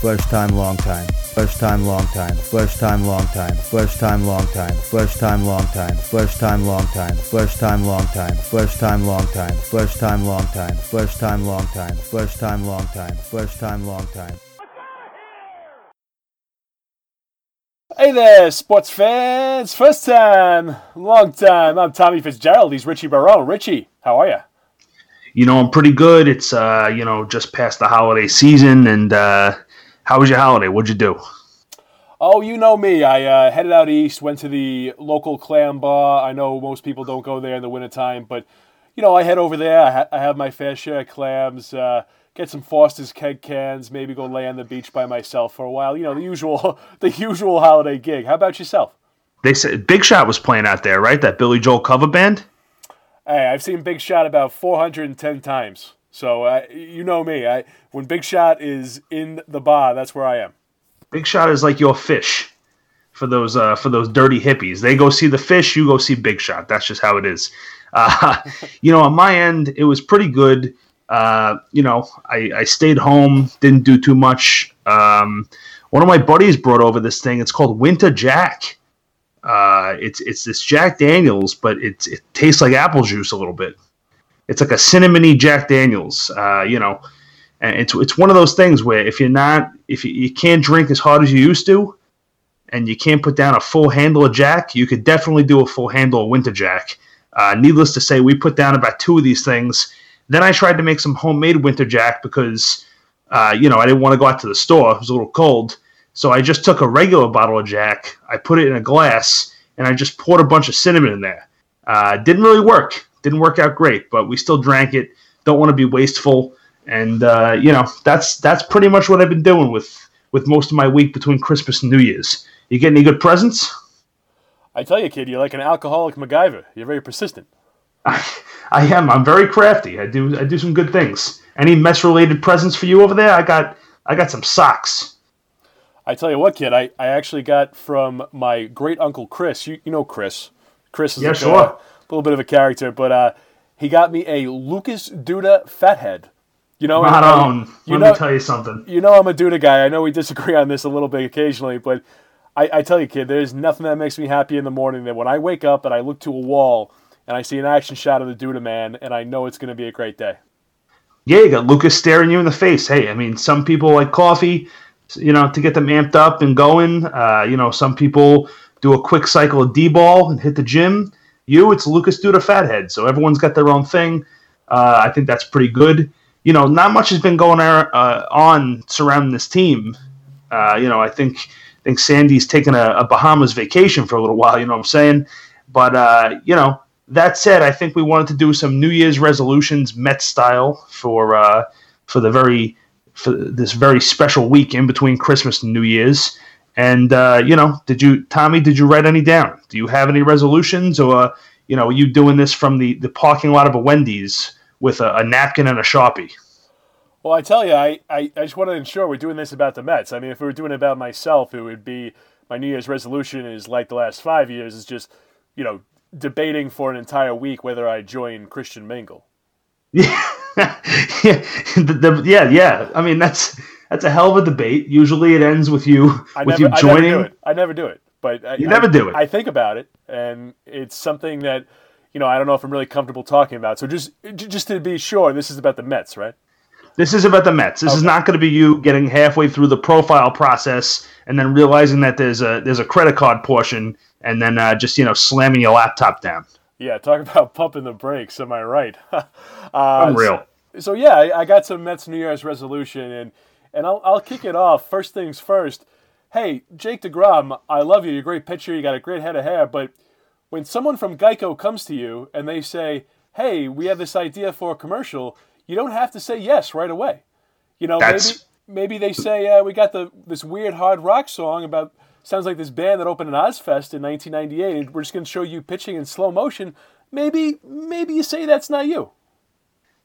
First time, long time. First time, long time. First time, long time. First time, long time. First time, long time. First time, long time. First time, long time. First time, long time. First time, long time. First time, long time. First time, long time. First time, long time. Hey there, sports fans! First time, long time. I'm Tommy Fitzgerald. He's Richie Barone. Richie, how are you? You know, I'm pretty good. It's uh, you know, just past the holiday season, and uh, how was your holiday? What'd you do? Oh, you know me. I uh, headed out east, went to the local clam bar. I know most people don't go there in the wintertime, but you know, I head over there. I, ha- I have my fair share of clams. Uh, get some Foster's keg cans. Maybe go lay on the beach by myself for a while. You know, the usual, the usual holiday gig. How about yourself? They said Big Shot was playing out there, right? That Billy Joel cover band. Hey, I've seen Big Shot about 410 times. So you know me. I when Big Shot is in the bar, that's where I am. Big Shot is like your fish for those uh, for those dirty hippies. They go see the fish, you go see Big Shot. That's just how it is. Uh, you know, on my end, it was pretty good. Uh, you know, I, I stayed home, didn't do too much. Um, one of my buddies brought over this thing. It's called Winter Jack. Uh, it's it's this Jack Daniels, but it it tastes like apple juice a little bit. It's like a cinnamony Jack Daniels. Uh, you know, and it's it's one of those things where if you're not if you, you can't drink as hard as you used to, and you can't put down a full handle of Jack, you could definitely do a full handle of Winter Jack. Uh, needless to say, we put down about two of these things. Then I tried to make some homemade Winter Jack because, uh, you know, I didn't want to go out to the store. It was a little cold. So I just took a regular bottle of Jack, I put it in a glass, and I just poured a bunch of cinnamon in there. Uh, didn't really work. Didn't work out great, but we still drank it. Don't want to be wasteful, and uh, you know that's that's pretty much what I've been doing with with most of my week between Christmas and New Year's. You get any good presents? I tell you, kid, you're like an alcoholic MacGyver. You're very persistent. I, I am. I'm very crafty. I do. I do some good things. Any mess related presents for you over there? I got. I got some socks. I tell you what, kid, I, I actually got from my great uncle Chris. You, you know Chris. Chris is Yeah, sure. A, little bit of a character, but uh, he got me a Lucas Duda fathead. You know, Not on. you Let know, me tell you something. you know I'm a Duda guy. I know we disagree on this a little bit occasionally, but I, I tell you, kid, there's nothing that makes me happy in the morning than when I wake up and I look to a wall and I see an action shot of the Duda man, and I know it's going to be a great day. Yeah, you got Lucas staring you in the face. Hey, I mean, some people like coffee, you know, to get them amped up and going. Uh, you know, some people do a quick cycle of D-ball and hit the gym. You, it's Lucas Duda Fathead. So everyone's got their own thing. Uh, I think that's pretty good. You know, not much has been going uh, on surrounding this team. Uh, you know, I think I think Sandy's taking a, a Bahamas vacation for a little while. You know what I'm saying? But uh, you know, that said, I think we wanted to do some New Year's resolutions, Met style, for uh, for the very for this very special week in between Christmas and New Year's. And uh, you know, did you, Tommy? Did you write any down? Do you have any resolutions, or you know, are you doing this from the the parking lot of a Wendy's with a, a napkin and a sharpie? Well, I tell you, I, I, I just want to ensure we're doing this about the Mets. I mean, if we were doing it about myself, it would be my New Year's resolution is like the last five years, is just, you know, debating for an entire week whether I join Christian Mingle. Yeah, yeah, the, the, yeah, yeah. I mean, that's that's a hell of a debate. Usually, it ends with you I with never, you joining. I never do it. I never do it. But I, You never I- do it. I think about it, and it's something that, you know, I don't know if I'm really comfortable talking about. So just just to be sure, this is about the Mets, right? This is about the Mets. This is not going to be you getting halfway through the profile process and then realizing that there's a there's a credit card portion and then uh, just you know slamming your laptop down. Yeah, talk about pumping the brakes. Am I right? uh, Unreal. So yeah, I, I got some Mets New Year's resolution, and and I'll I'll kick it off. First things first. Hey, Jake Degrom, I love you. You're a great pitcher. You got a great head of hair. But when someone from Geico comes to you and they say, "Hey, we have this idea for a commercial," you don't have to say yes right away. You know, That's- maybe maybe they say uh, we got the this weird hard rock song about sounds like this band that opened an Ozzfest in 1998, and we're just going to show you pitching in slow motion. Maybe maybe you say that's not you.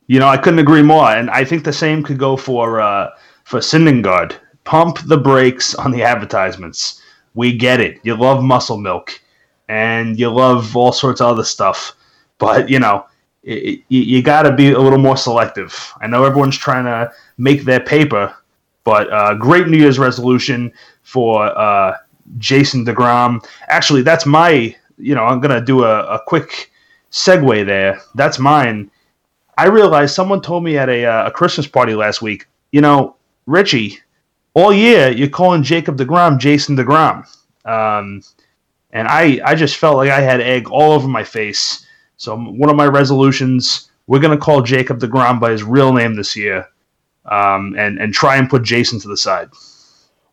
You know, I couldn't agree more, and I think the same could go for uh, for Syndergaard. Pump the brakes on the advertisements. We get it. You love muscle milk, and you love all sorts of other stuff, but you know, it, you, you got to be a little more selective. I know everyone's trying to make their paper, But uh, great New Year's resolution for uh, Jason DeGrom. Actually, that's my, you know, I'm to do a, a, quick segue there. That's mine. I realized someone told me at a, uh, a Christmas party last week, you know, Richie, all year you're calling Jacob DeGrom Jason DeGrom. Um, and I, I just felt like I had egg all over my face. So one of my resolutions, we're going to call Jacob DeGrom by his real name this year um, and, and try and put Jason to the side.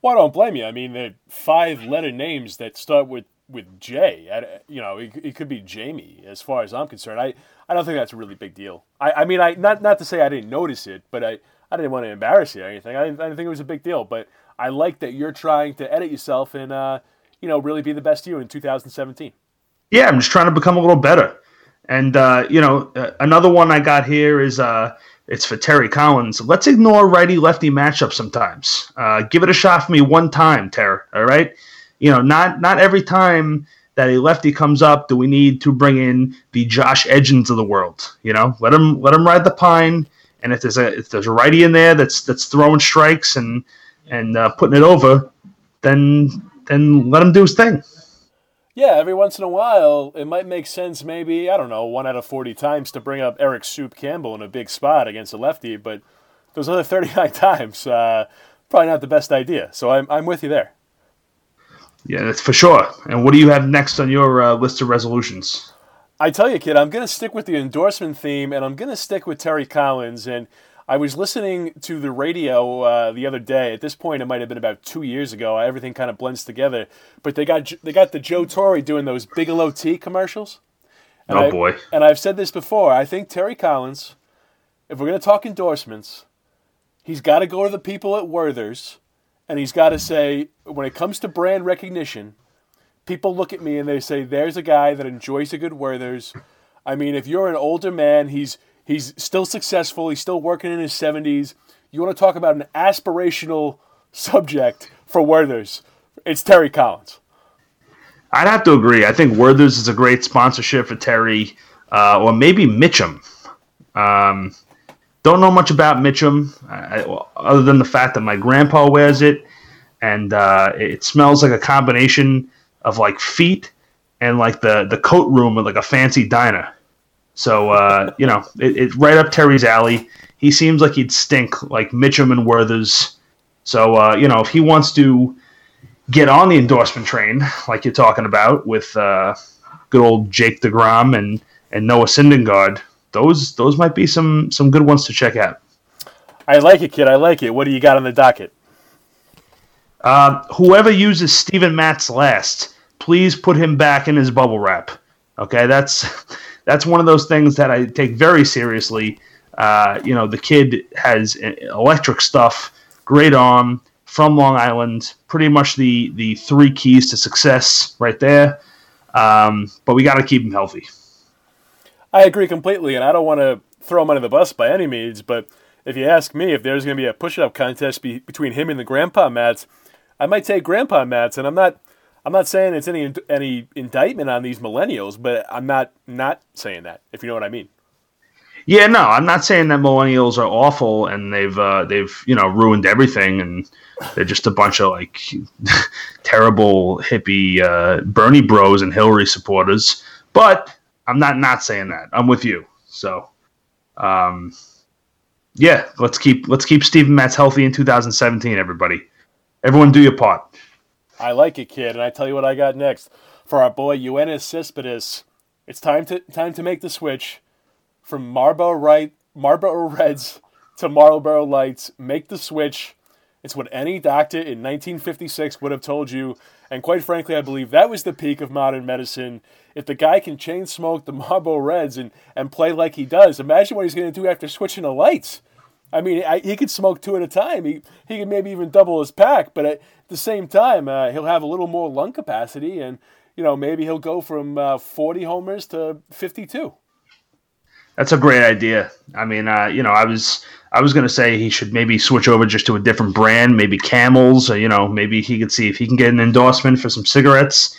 Well, I don't blame you. I mean, the five letter names that start with with J. You know, it, it, could be Jamie, as far as I'm concerned. I, I don't think that's a really big deal. I, I mean, I not not to say I didn't notice it, but I, I didn't want to embarrass you or anything. I didn't, I didn't think it was a big deal. But I like that you're trying to edit yourself and uh, you know really be the best you in 2017. Yeah, I'm just trying to become a little better. And uh, you know, uh, another one I got here is uh, it's for Terry Collins. Let's ignore righty lefty matchups sometimes. Uh, give it a shot for me one time, Terry. All right, you know, not not every time that a lefty comes up do we need to bring in the Josh Edgins of the world. You know, let him let him ride the pine. And if there's a if there's a righty in there that's that's throwing strikes and and uh, putting it over, then then let him do his thing yeah, every once in a while, it might make sense, maybe, I don't know, one out of 40 times to bring up Eric Soup Campbell in a big spot against a lefty, but those other 39 times, uh, probably not the best idea. So I'm, I'm with you there. Yeah, that's for sure. And what do you have next on your uh, list of resolutions? I tell you, kid, I'm going to stick with the endorsement theme, and I'm going to stick with Terry Collins. And I was listening to the radio uh, the other day. At this point, it might have been about two years ago. Everything kind of blends together. But they got they got the Joe Torre doing those Bigelow tea commercials. And oh I, boy! And I've said this before. I think Terry Collins, if we're going to talk endorsements, he's got to go to the people at Werther's, and he's got to say, when it comes to brand recognition, people look at me and they say, "There's a guy that enjoys a good Werther's." I mean, if you're an older man, he's He's still successful. He's still working in his 70s. You want to talk about an aspirational subject for Werther's? It's Terry Collins. I'd have to agree. I think Werther's is a great sponsorship for Terry, uh, or maybe Mitchum. Um, don't know much about Mitchum, I, other than the fact that my grandpa wears it, and uh, it smells like a combination of like feet and like the the coat room of like a fancy diner. So uh, you know, it's it, right up Terry's alley. He seems like he'd stink like Mitchum and Werther's. So uh, you know, if he wants to get on the endorsement train, like you're talking about with uh, good old Jake Degrom and and Noah Syndergaard, those those might be some some good ones to check out. I like it, kid. I like it. What do you got on the docket? Uh, whoever uses Steven Matz last, please put him back in his bubble wrap. Okay, that's that's one of those things that I take very seriously. Uh, you know, the kid has electric stuff, great arm from Long Island, pretty much the the three keys to success right there. Um, but we got to keep him healthy. I agree completely, and I don't want to throw him under the bus by any means. But if you ask me if there's going to be a push-up contest be- between him and the Grandpa Matz, I might take Grandpa Matz, and I'm not I'm not saying it's any any indictment on these millennials, but I'm not not saying that. If you know what I mean. Yeah, no, I'm not saying that millennials are awful and they've uh, they've you know ruined everything and they're just a bunch of like terrible hippie uh, Bernie Bros and Hillary supporters. But I'm not not saying that. I'm with you. So, um, yeah, let's keep let's keep Steven Matz healthy in 2017. Everybody, everyone, do your part. I like it, kid. And I tell you what I got next. For our boy Yoenis Cespedes, it's time to time to make the switch from Marlboro right Marlboro Reds to Marlboro Lights. Make the switch. It's what any doctor in 1956 would have told you. And quite frankly, I believe that was the peak of modern medicine. If the guy can chain smoke the Marlboro Reds and, and play like he does, imagine what he's going to do after switching the lights. I mean, I, he could smoke two at a time. He, he could maybe even double his pack, but at the same time, uh, he'll have a little more lung capacity, and you know maybe he'll go from uh, 40 homers to 52. That's a great idea. I mean, uh, you know, I was I was going to say he should maybe switch over just to a different brand, maybe Camels, or you know, maybe he could see if he can get an endorsement for some cigarettes.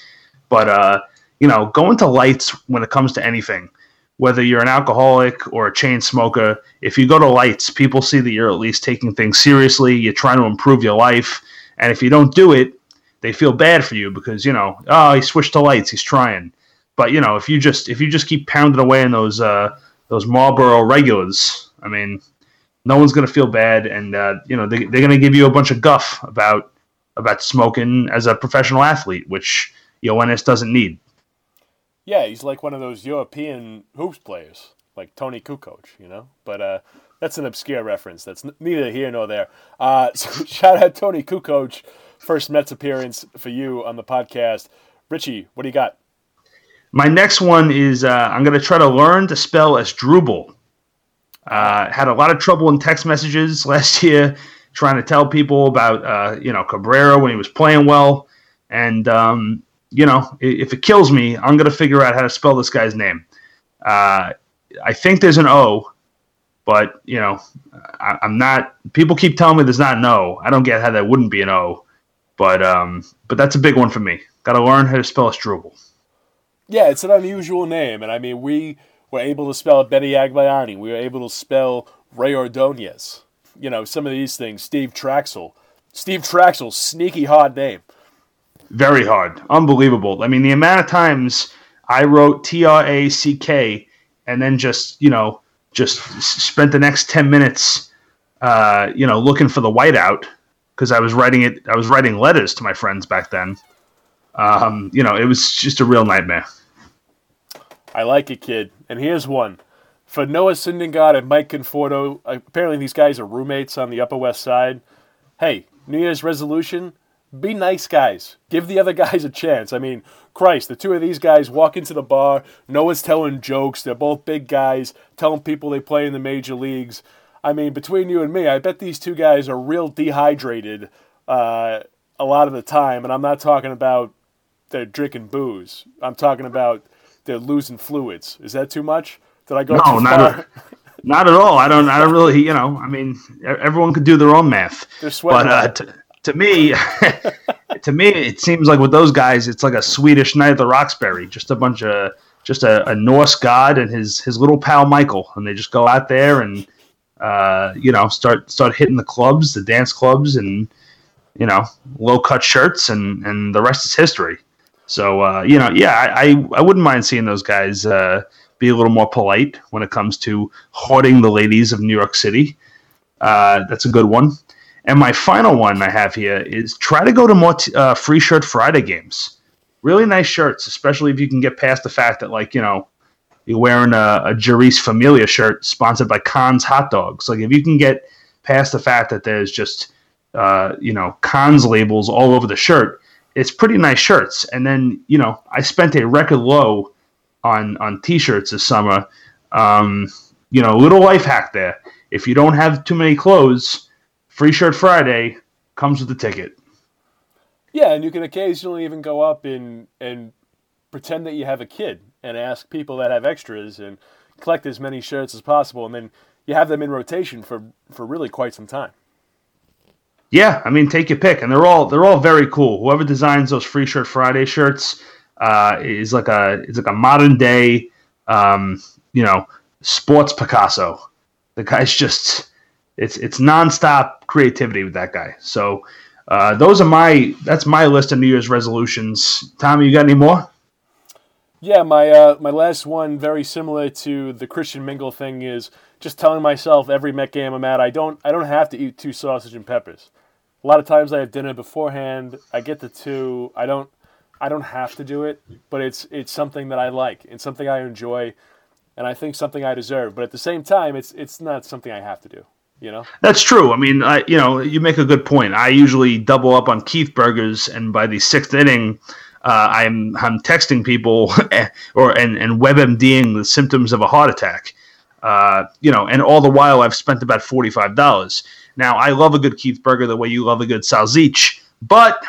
But uh, you know, going to lights when it comes to anything whether you're an alcoholic or a chain smoker, if you go to lights, people see that you're at least taking things seriously. You're trying to improve your life, and if you don't do it, they feel bad for you because you know, oh, he switched to lights, he's trying. But you know, if you just if you just keep pounding away in those uh, those Marlboro regulars, I mean, no one's gonna feel bad, and uh, you know they, they're gonna give you a bunch of guff about about smoking as a professional athlete, which Yoenis doesn't need. Yeah, he's like one of those European hoops players, like Toni Kukoc, you know. But uh, that's an obscure reference. That's neither here nor there. Uh, so shout out Toni Kukoc, first Mets appearance for you on the podcast. Richie, what do you got? My next one is uh, I'm going to try to learn to spell Asdrubal. Uh, had a lot of trouble in text messages last year trying to tell people about uh, you know Cabrera when he was playing well, and um, you know if it kills me, I'm going to figure out how to spell this guy's name. Uh, I think there's an O, but you know I, am not. People keep telling me there's not an O. I don't get how that wouldn't be an O, but um, but that's a big one for me. Got to learn how to spell Asdrubal. Yeah, it's an unusual name, and I mean, we were able to spell Benny Agbayani. We were able to spell Rey Ordonez. You know, some of these things. Steve Trachsel. Steve Trachsel, sneaky hard name. Very hard, unbelievable. I mean, the amount of times I wrote T R A C K and then just you know just spent the next ten minutes, uh, you know, looking for the whiteout because I was writing it. I was writing letters to my friends back then. Um, you know, it was just a real nightmare. I like it, kid. And here's one for Noah Syndergaard and Mike Conforto. Apparently, these guys are roommates on the Upper West Side. Hey, New Year's resolution: be nice guys. Give the other guys a chance. I mean, Christ, the two of these guys walk into the bar. Noah's telling jokes. They're both big guys, telling people they play in the major leagues. I mean, between you and me, I bet these two guys are real dehydrated uh, a lot of the time. And I'm not talking about they're drinking booze. I'm talking about they're losing fluids. Is that too much? Did I go no, not At, not at all. I don't. I don't really. You know. I mean, everyone could do their own math. They're sweating. But uh, to, to me, to me, it seems like with those guys, it's like a Swedish night at the Roxbury. Just a bunch of just a, a Norse god and his his little pal Michael, and they just go out there and uh, you know start start hitting the clubs, the dance clubs, and you know low cut shirts, and and the rest is history. So uh, you know, yeah, I, I, I wouldn't mind seeing those guys uh, be a little more polite when it comes to hoarding the ladies of New York City. Uh, that's a good one. And my final one I have here is try to go to more t- uh, free shirt Friday games. Really nice shirts, especially if you can get past the fact that like you know you're wearing a, a Jeurys Familia shirt sponsored by Conn's Hot Dogs. Like if you can get past the fact that there's just uh, you know Conn's labels all over the shirt it's pretty nice shirts. And then you know I spent a record low on on t-shirts this summer. Um, you know, a little life hack there. If you don't have too many clothes, Free Shirt Friday comes with the ticket. Yeah, and you can occasionally even go up and and pretend that you have a kid and ask people that have extras and collect as many shirts as possible, and then you have them in rotation for for really quite some time. Yeah, I mean, take your pick, and they're all they're all very cool. Whoever designs those Free Shirt Friday shirts uh, is like a is like a modern day, um, you know, sports Picasso. The guy's just it's it's nonstop creativity with that guy. So uh, those are my that's my list of New Year's resolutions. Tommy, you got any more? Yeah, my uh, my last one, very similar to the Christian Mingle thing, is just telling myself every Met game I'm at, I don't I don't have to eat two sausage and peppers a lot of times I have dinner beforehand. I get the two. I don't. I don't have to do it, but it's it's something that I like. It's something I enjoy, and I think something I deserve. But at the same time, it's it's not something I have to do. You know. That's true. I mean, I you know you make a good point. I usually double up on Keith burgers, and by the sixth inning. Uh, I'm I'm texting people or and and WebMDing the symptoms of a heart attack, uh, you know, and all the while I've spent about forty five dollars. Now, I love a good Keith Burger the way you love a good Salzich, but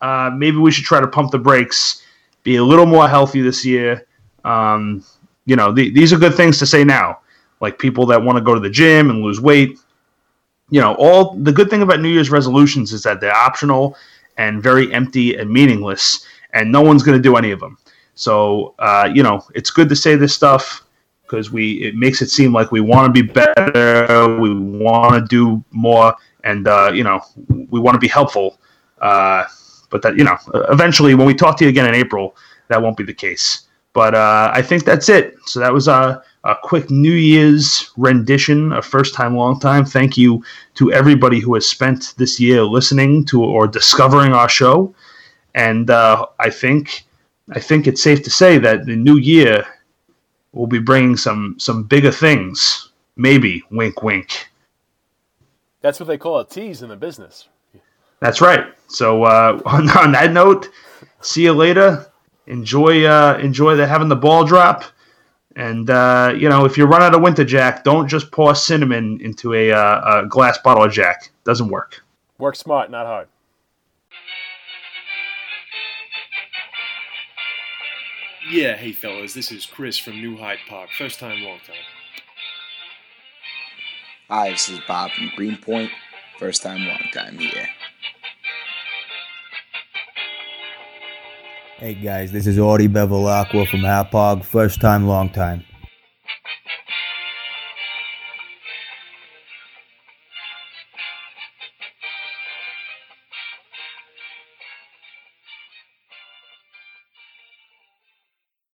uh, maybe we should try to pump the brakes, be a little more healthy this year. Um, you know, the, these are good things to say now. Like people that want to go to the gym and lose weight. You know, all the good thing about New Year's resolutions is that they're optional and very empty and meaningless, and no one's going to do any of them. So, uh, you know, it's good to say this stuff. Because we it makes it seem like we want to be better, we want to do more, and uh, you know we want to be helpful. Uh, but that you know eventually when we talk to you again in April, that won't be the case. But uh, I think that's it. So that was a, a quick New Year's rendition, a first time, long time. Thank you to everybody who has spent this year listening to or discovering our show. And uh, I think I think it's safe to say that the new year will be bringing some some bigger things. Maybe wink, wink. That's what they call a tease in the business. That's right. So uh, on, on that note, see you later. Enjoy uh, enjoy the having the ball drop. And uh, you know, if you run out of winter jack, don't just pour cinnamon into a, uh, a glass bottle of jack. Doesn't work. Work smart, not hard. Yeah, hey fellas, this is Chris from New Hyde Park. First time, long time. Hi, this is Bob from Greenpoint. First time, long time, yeah. Hey guys, this is Audie Bevilacqua from Hauppauge. First time, long time.